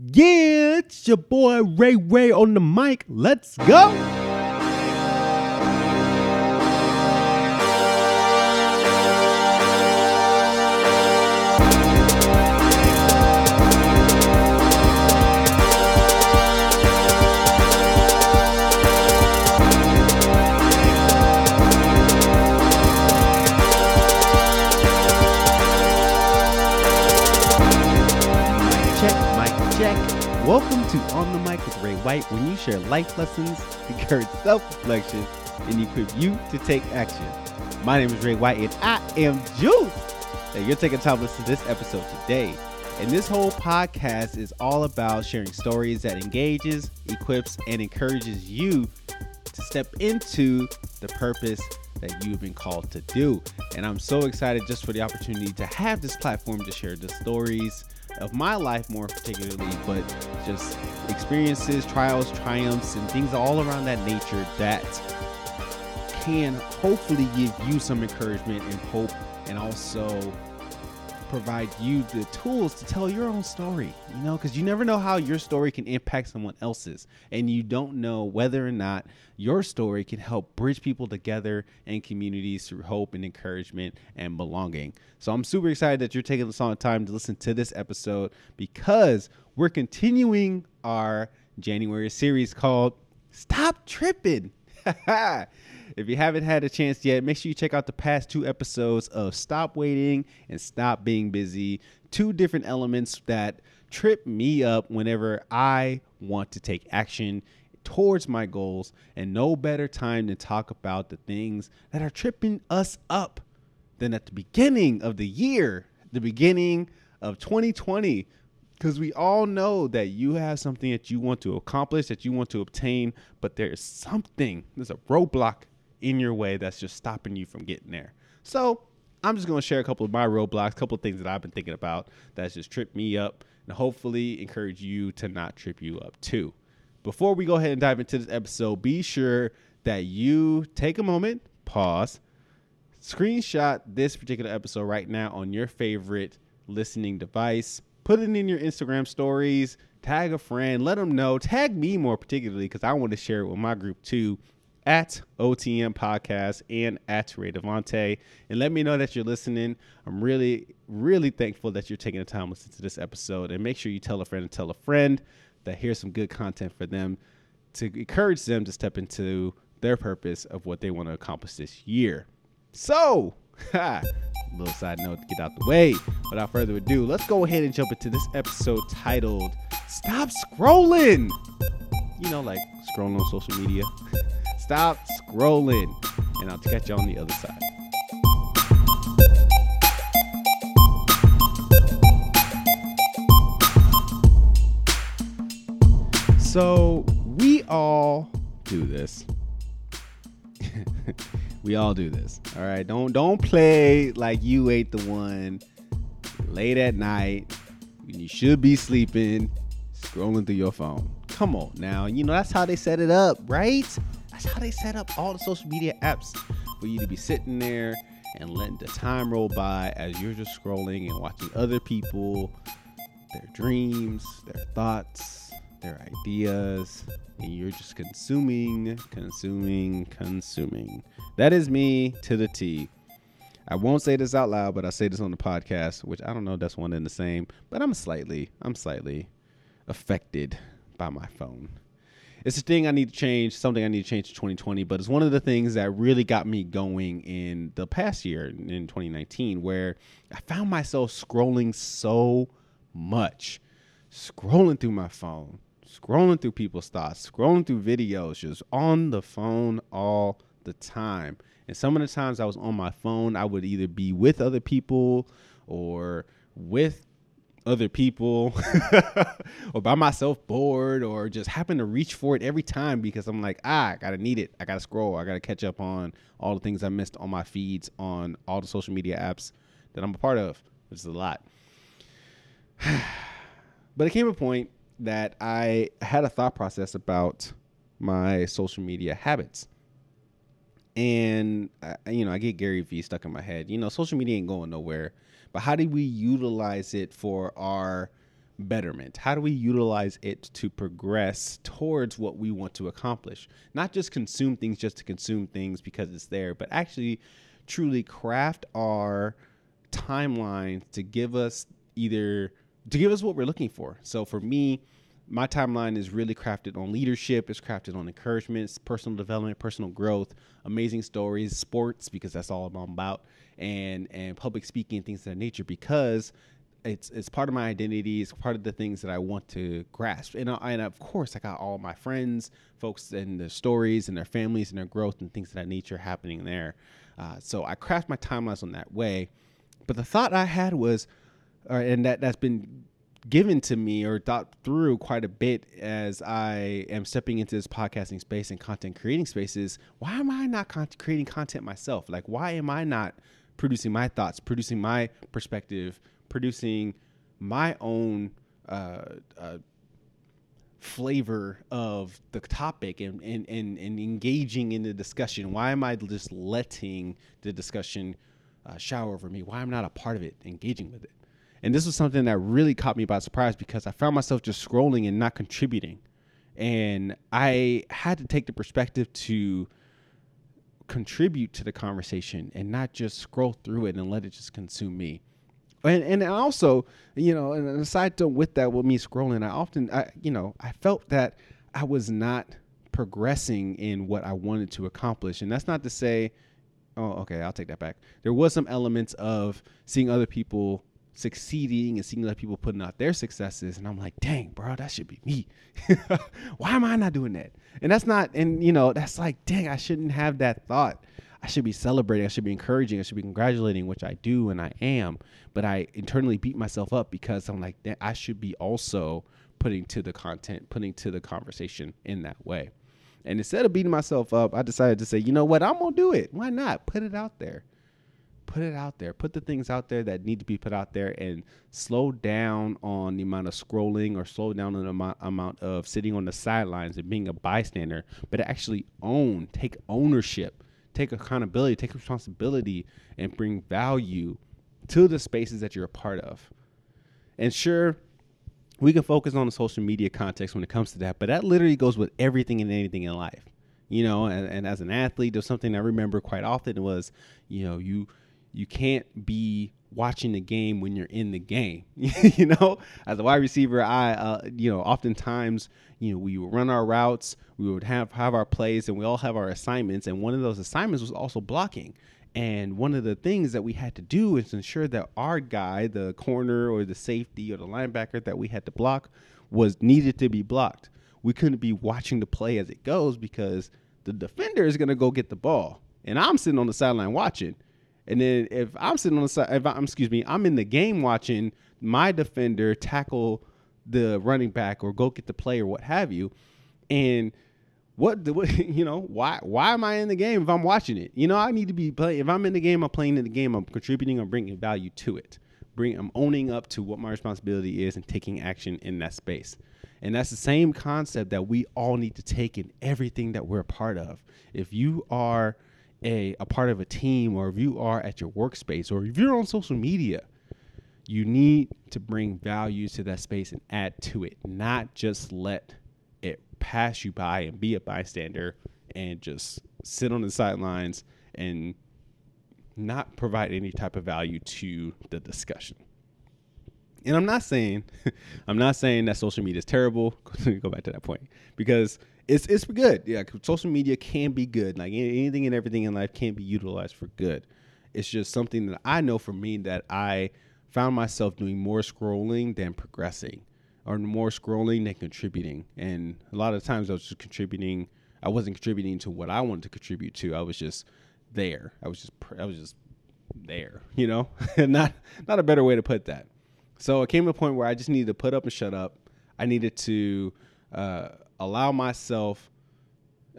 Yeah, it's your boy Ray Ray on the mic. Let's go. Welcome to On the Mic with Ray White, when you share life lessons, encourage self-reflection, and equip you to take action. My name is Ray White, and I am Juice. And you're taking time to listen to this episode today. And this whole podcast is all about sharing stories that engages, equips, and encourages you to step into the purpose that you've been called to do. And I'm so excited just for the opportunity to have this platform to share the stories of my life, more particularly, but just experiences, trials, triumphs, and things all around that nature that can hopefully give you some encouragement and hope and also provide you the tools to tell your own story, you know, because you never know how your story can impact someone else's. And you don't know whether or not your story can help bridge people together and communities through hope and encouragement and belonging. So I'm super excited that you're taking this on time to listen to this episode because we're continuing our January series called Stop Tripping. If you haven't had a chance yet, make sure you check out the past two episodes of Stop Waiting and Stop Being Busy. Two different elements that trip me up whenever I want to take action towards my goals. And no better time to talk about the things that are tripping us up than at the beginning of the year, the beginning of 2020 because we all know that you have something that you want to accomplish, that you want to obtain, but there's something, there's a roadblock in your way that's just stopping you from getting there. So I'm just going to share a couple of my roadblocks, a couple of things that I've been thinking about that's just tripped me up, and hopefully encourage you to not trip you up too. Before we go ahead and dive into this episode, be sure that you take a moment, pause, screenshot this particular episode right now on your favorite listening device. Put it in your Instagram stories. Tag a friend. Let them know. Tag me more particularly because I want to share it with my group too at OTM Podcast and at Ray Devante. And let me know that you're listening. I'm really, really thankful that you're taking the time to listen to this episode. And make sure you tell a friend and tell a friend that here's some good content for them to encourage them to step into their purpose of what they want to accomplish this year. So, little side note to get out the way. Without further ado, let's go ahead and jump into this episode titled Stop Scrolling. You know, like scrolling on social media. Stop scrolling. And I'll catch you on the other side. So, we all do this. we all do this. All right. Don't don't play like you ain't the one late at night when you should be sleeping, scrolling through your phone. Come on now. You know that's how they set it up, right? That's how they set up all the social media apps for you to be sitting there and letting the time roll by as you're just scrolling and watching other people, their dreams, their thoughts, their ideas, and you're just consuming, consuming, consuming. That is me to the T. I won't say this out loud, but I say this on the podcast, which I don't know that's one and the same, but I'm slightly, I'm slightly affected by my phone. It's a thing I need to change, something I need to change in 2020, but it's one of the things that really got me going in the past year in 2019, where I found myself scrolling so much, scrolling through my phone, scrolling through people's thoughts, scrolling through videos, just on the phone all the time. And some of the times I was on my phone, I would either be with other people or with other people or by myself bored or just happen to reach for it every time because I'm like, ah, I gotta need it. I gotta scroll. I gotta catch up on all the things I missed on my feeds on all the social media apps that I'm a part of, which is a lot. but it came a point that I had a thought process about my social media habits. And I, you know, I get Gary Vee stuck in my head. You know, social media ain't going nowhere, but how do we utilize it for our betterment? How do we utilize it to progress towards what we want to accomplish? Not just consume things just to consume things because it's there, but actually truly craft our timeline to give us either to give us what we're looking for. So for me, my timeline is really crafted on leadership, it's crafted on encouragements, personal development, personal growth, amazing stories, sports because that's all I'm about, and and public speaking and things of that nature because it's it's part of my identity. It's part of the things that I want to grasp. And, I, and of course, I got all my friends, folks, and their stories and their families and their growth and things of that nature happening there. Uh, so I craft my timelines on that way. But the thought I had was, uh, and that that's been given to me or thought through quite a bit as I am stepping into this podcasting space and content creating spaces. Why am I not con- creating content myself? Like, why am I not producing my thoughts, producing my perspective, producing my own uh, uh, flavor of the topic and, and, and, and, engaging in the discussion? Why am I just letting the discussion uh, shower over me? Why am I not a part of it, engaging with it? And this was something that really caught me by surprise because I found myself just scrolling and not contributing. And I had to take the perspective to contribute to the conversation and not just scroll through it and let it just consume me. And and also you know and aside note with that with me scrolling i often i you know i felt that i was not progressing in what i wanted to accomplish. And that's not to say oh okay i'll take that back. There was some elements of seeing other people succeeding and seeing other people putting out their successes and i'm like dang bro that should be me why am i not doing that and that's not and you know that's like dang i shouldn't have that thought I should be celebrating, I should be encouraging, I should be congratulating, which I do and I am. But I internally beat myself up because I'm like, I should be also putting to the content, putting to the conversation in that way. And instead of beating myself up, I decided to say, you know what, I'm gonna do it. Why not? Put it out there. Put it out there. Put the things out there that need to be put out there and slow down on the amount of scrolling or slow down on the amount, of sitting on the sidelines and being a bystander, but actually own, take ownership take accountability, take responsibility, and bring value to the spaces that you're a part of. And sure, we can focus on the social media context when it comes to that, but that literally goes with everything and anything in life. You know, and, and as an athlete, there's something I remember quite often was, you know, you you can't be watching the game when you're in the game. you know, as a wide receiver, I, uh, you know, oftentimes, you know, we would run our routes, we would have have our plays, and we all have our assignments. And one of those assignments was also blocking. And one of the things that we had to do is ensure that our guy, the corner or the safety or the linebacker that we had to block, was needed to be blocked. We couldn't be watching the play as it goes because the defender is going to go get the ball, and I'm sitting on the sideline watching and then if I'm sitting on the side, if I'm excuse me, I'm in the game watching my defender tackle the running back or go get the play or what have you, and what, the, what you know why why am I in the game if I'm watching it? You know I need to be playing. If I'm in the game, I'm playing in the game. I'm contributing. I'm bringing value to it. Bring I'm owning up to what my responsibility is and taking action in that space. And that's the same concept that we all need to take in everything that we're a part of. If you are a, a part of a team or if you are at your workspace or if you're on social media, you need to bring value to that space and add to it, not just let it pass you by and be a bystander and just sit on the sidelines and not provide any type of value to the discussion. And I'm not saying I'm not saying that social media is terrible. Go back to that point because it's it's good. Yeah, social media can be good. Like anything and everything in life can be utilized for good. It's just something that I know for me that I found myself doing more scrolling than progressing, or more scrolling than contributing. And a lot of times I was just contributing. I wasn't contributing to what I wanted to contribute to. I was just there. I was just I was just there. You know, not not a better way to put that. So it came to a point where I just needed to put up and shut up. I needed to uh, allow myself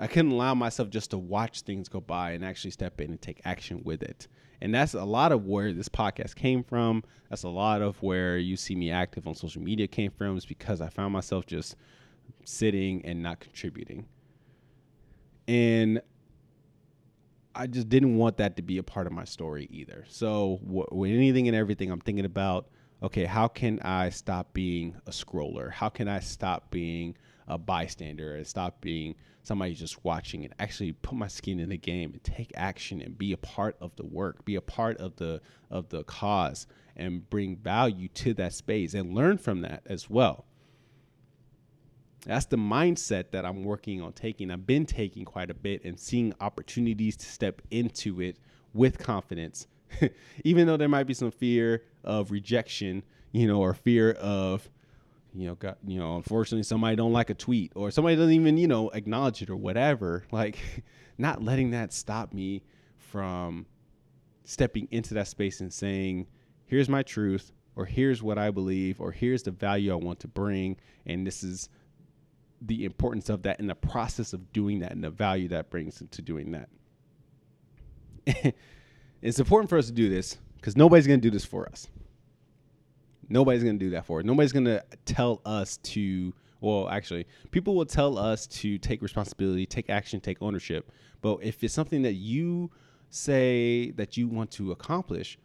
I couldn't allow myself just to watch things go by and actually step in and take action with it. And that's a lot of where this podcast came from. That's a lot of where you see me active on social media came from is because I found myself just sitting and not contributing. And I just didn't want that to be a part of my story either. So, with anything and everything I'm thinking about okay, how can I stop being a scroller? How can I stop being a bystander and stop being somebody just watching and actually put my skin in the game and take action and be a part of the work, be a part of the of the cause and bring value to that space and learn from that as well. That's the mindset that I'm working on taking. I've been taking quite a bit and seeing opportunities to step into it with confidence. Even though there might be some fear of rejection, you know, or fear of you know, got you know, unfortunately somebody don't like a tweet or somebody doesn't even, you know, acknowledge it or whatever. Like not letting that stop me from stepping into that space and saying, here's my truth or here's what I believe or here's the value I want to bring and this is the importance of that in the process of doing that and the value that brings into doing that. it's important for us to do this because nobody's going to do this for us. Nobody's going to do that for us. Nobody's going to tell us to, well, actually, people will tell us to take responsibility, take action, take ownership. But if it's something that you say that you want to accomplish,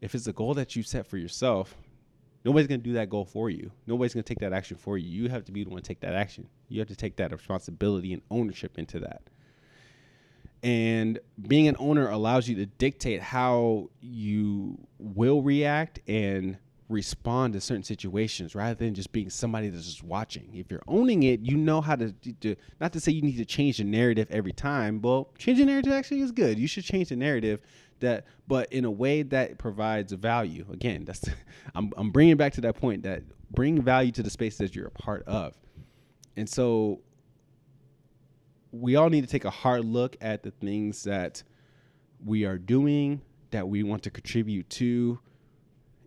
if it's a goal that you set for yourself, nobody's going to do that goal for you. Nobody's going to take that action for you. You have to be the one to take that action. You have to take that responsibility and ownership into that. And being an owner allows you to dictate how you will react and respond to certain situations rather than just being somebody that's just watching. If you're owning it, you know how to, to not to say you need to change the narrative every time. Well, changing narrative actually is good. You should change the narrative that, but in a way that provides value. Again, that's I'm I'm bringing back to that point that bring value to the space that you're a part of, and so we all need to take a hard look at the things that we are doing that we want to contribute to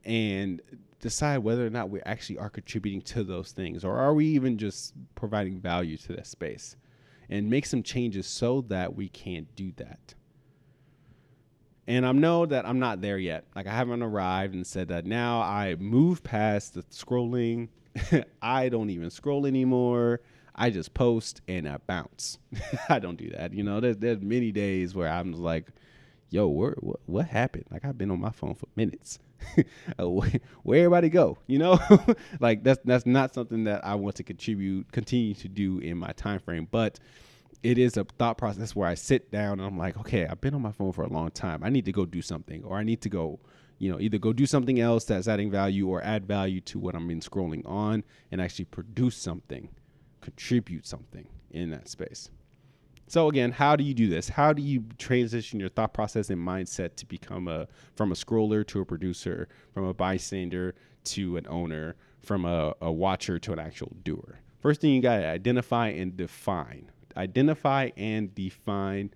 and decide whether or not we actually are contributing to those things or are we even just providing value to that space? And make some changes so that we can do that. And i know that i'm not there yet. Like i haven't arrived and said that. Now i move past the scrolling. I don't even scroll anymore. I just post and i bounce. I don't do that. You know there's, there's many days where i'm like yo what, what happened? Like i've been on my phone for minutes Uh, where everybody go you know? Like that's that's not something that i want to contribute continue to do in my time frame but it is a thought process. Where i sit down and i'm like okay i've been on my phone for a long time. I need to go do something or i need to go you know either go do something else that's adding value or add value to what i'm in scrolling on and actually produce something contribute something in that space so again, how do you do this? How do you transition your thought process and mindset to become a from a scroller to a producer, from a bystander to an owner, from a, a watcher to an actual doer? First thing you got to identify and define. Identify and define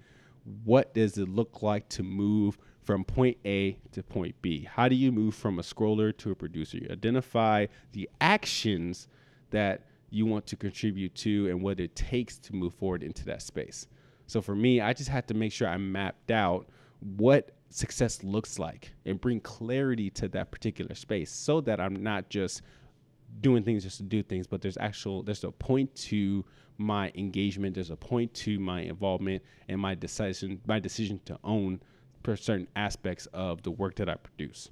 what does it look like to move from point A to point B? How do you move from a scroller to a producer? You identify the actions that you want to contribute to and what it takes to move forward into that space. So for me, I just had to make sure I mapped out what success looks like and bring clarity to that particular space so that I'm not just doing things just to do things, but there's actual there's a point to my engagement, there's a point to my involvement and my decision my decision to own certain aspects of the work that I produce.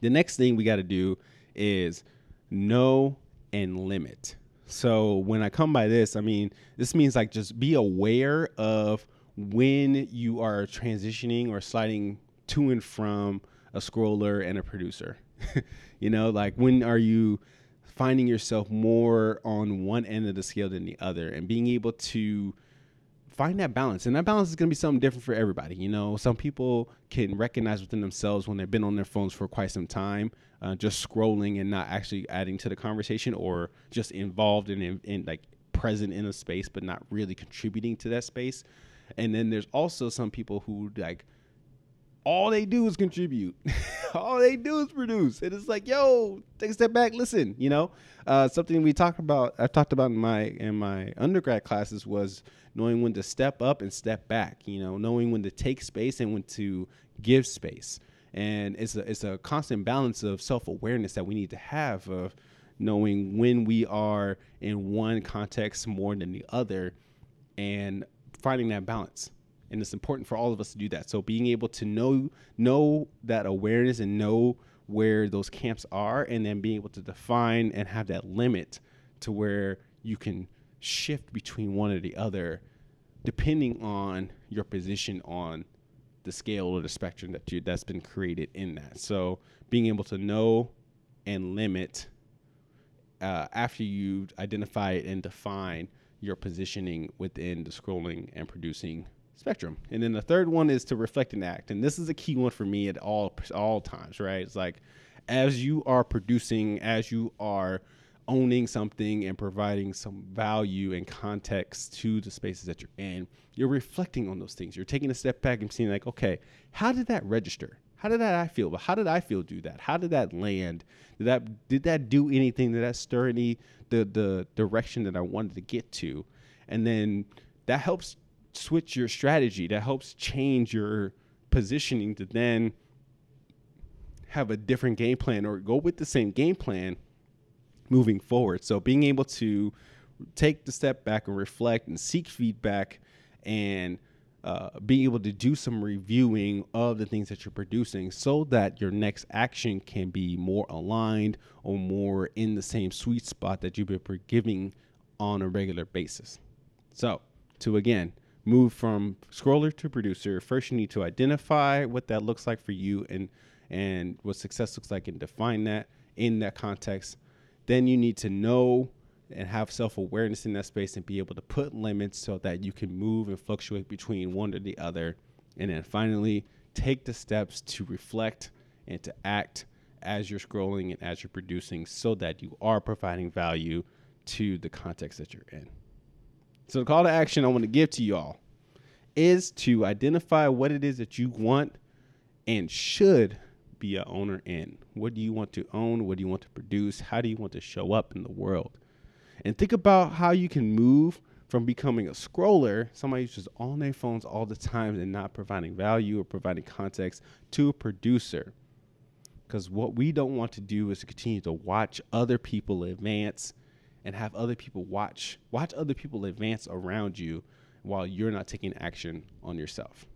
The next thing we got to do is know and limit. So when I come by this, I mean, this means like just be aware of when you are transitioning or sliding to and from a scroller and a producer. you know, like when are you finding yourself more on one end of the scale than the other and being able to find that balance. And that balance is going to be something different for everybody. You know, some people can recognize within themselves when they've been on their phones for quite some time, uh, just scrolling and not actually adding to the conversation or just involved in, in, in like present in a space, but not really contributing to that space. And then there's also some people who like all they do is contribute. all they do is produce. And it's like, yo, take a step back, listen, you know? Uh, something we talked about, I talked about in my in my undergrad classes was knowing when to step up and step back, you know, knowing when to take space and when to give space. And it's a it's a constant balance of self-awareness that we need to have of knowing when we are in one context more than the other and finding that balance and it's important for all of us to do that so being able to know know that awareness and know where those camps are and then being able to define and have that limit to where you can shift between one or the other depending on your position on the scale or the spectrum that you that's been created in that. So being able to know and limit uh, after you identify and define your positioning within the scrolling and producing spectrum. And then the third one is to reflect and act. And this is a key one for me at all all times, right? It's like as you are producing, as you are owning something and providing some value and context to the spaces that you're in, you're reflecting on those things. You're taking a step back and seeing like, okay, how did that register? How did that I feel? But how did I feel do that? How did that land? Did that did that do anything? Did that stir any the the direction that I wanted to get to? And then that helps switch your strategy. That helps change your positioning to then have a different game plan or go with the same game plan moving forward. So being able to take the step back and reflect and seek feedback and uh, being able to do some reviewing of the things that you're producing so that your next action can be more aligned or more in the same sweet spot that you've been giving on a regular basis. So, to again move from scroller to producer, first you need to identify what that looks like for you and and what success looks like and define that in that context. Then you need to know and have self awareness in that space and be able to put limits so that you can move and fluctuate between one or the other. And then finally, take the steps to reflect and to act as you're scrolling and as you're producing so that you are providing value to the context that you're in. So, the call to action I want to give to y'all is to identify what it is that you want and should be a owner in. What do you want to own? What do you want to produce? How do you want to show up in the world? And think about how you can move from becoming a scroller, somebody who's just on their phones all the time and not providing value or providing context, to a producer. Because what we don't want to do is to continue to watch other people advance and have other people watch watch other people advance around you while you're not taking action on yourself.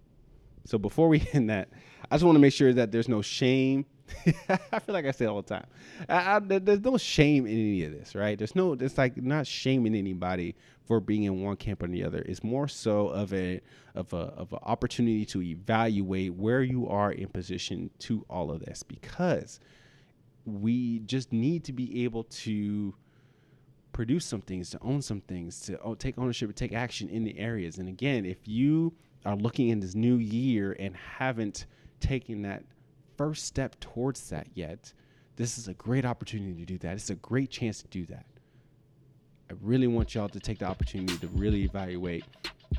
So before we end that, I just want to make sure that there's no shame. I feel like I say all the time. I, I, there's no shame in any of this, right? There's no. It's like not shaming anybody for being in one camp or the other. It's more so of a of a of an opportunity to evaluate where you are in position to all of this because we just need to be able to produce some things, to own some things, to oh, take ownership, take action in the areas. And again, if you are looking in this new year and haven't taken that first step towards that yet, this is a great opportunity to do that. It's a great chance to do that. I really want y'all to take the opportunity to really evaluate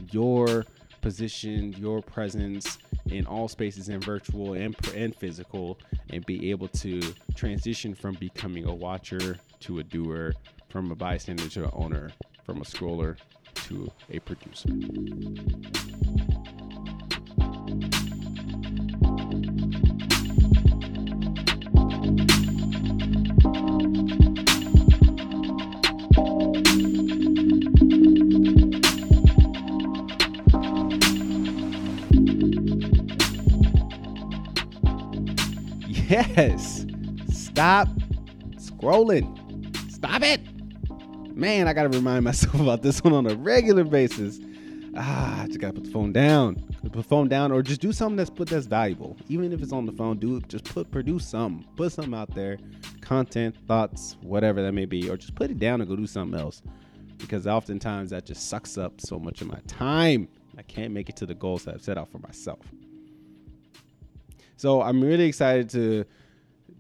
your position, your presence in all spaces in virtual and, and physical, and be able to transition from becoming a watcher to a doer, from a bystander to an owner, from a scroller to a producer. Yes. Stop scrolling. Man, I got to remind myself about this one on a regular basis. Ah, I just got to put the phone down. Put the phone down or just do something that's put that's valuable. Even if it's on the phone, do it. Just put produce something. Put something out there. Content, thoughts, whatever that may be. Or just put it down and go do something else. Because oftentimes that just sucks up so much of my time. I can't make it to the goals that I've set out for myself. So I'm really excited to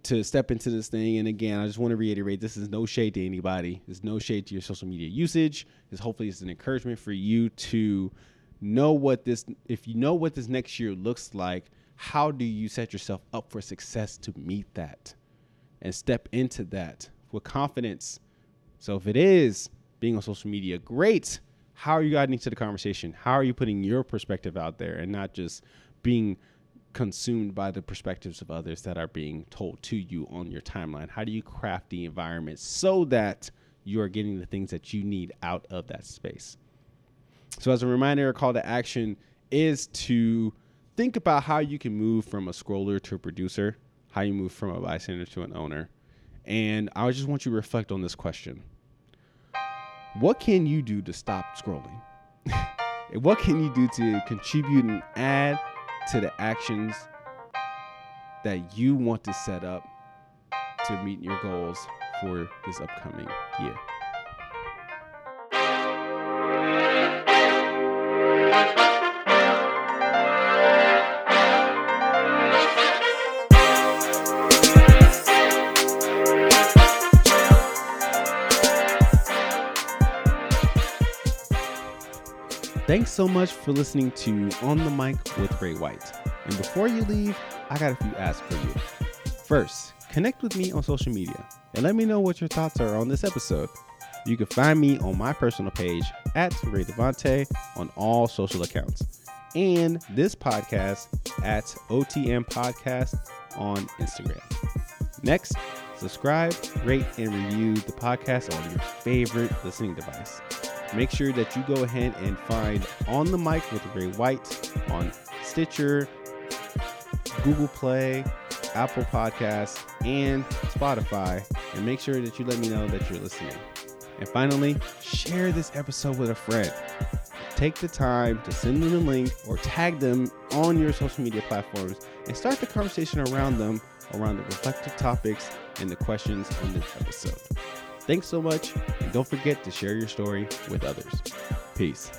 to step into this thing. And again, I just want to reiterate: this is no shade to anybody. There's no shade to your social media usage. This hopefully is an encouragement for you to know what this. If you know what this next year looks like, how do you set yourself up for success to meet that, and step into that with confidence. So if it is being on social media, great. How are you adding to the conversation? How are you putting your perspective out there and not just being consumed by the perspectives of others that are being told to you on your timeline? How do you craft the environment so that you are getting the things that you need out of that space? So, as a reminder, a call to action is to think about how you can move from a scroller to a producer. how you move from a bystander to an owner. And I just want you to reflect on this question What can you do to stop scrolling? what can you do to contribute and add to the actions that you want to set up to meet your goals for this upcoming year? Thanks so much for listening to On the Mic with Ray White. And before you leave, I got a few asks for you. First, connect with me on social media and let me know what your thoughts are on this episode. You can find me on my personal page at Ray Devante on all social accounts, and this podcast at OTM Podcast on Instagram. Next, subscribe, rate, and review the podcast on your favorite listening device make sure that you go ahead and find On the Mic with Ray White on Stitcher, Google Play, Apple Podcasts, and Spotify. And make sure that you let me know that you're listening. And finally, share this episode with a friend. Take the time to send them a link or tag them on your social media platforms and start the conversation around them around the reflective topics and the questions on this episode. Thanks so much, and don't forget to share your story with others. Peace.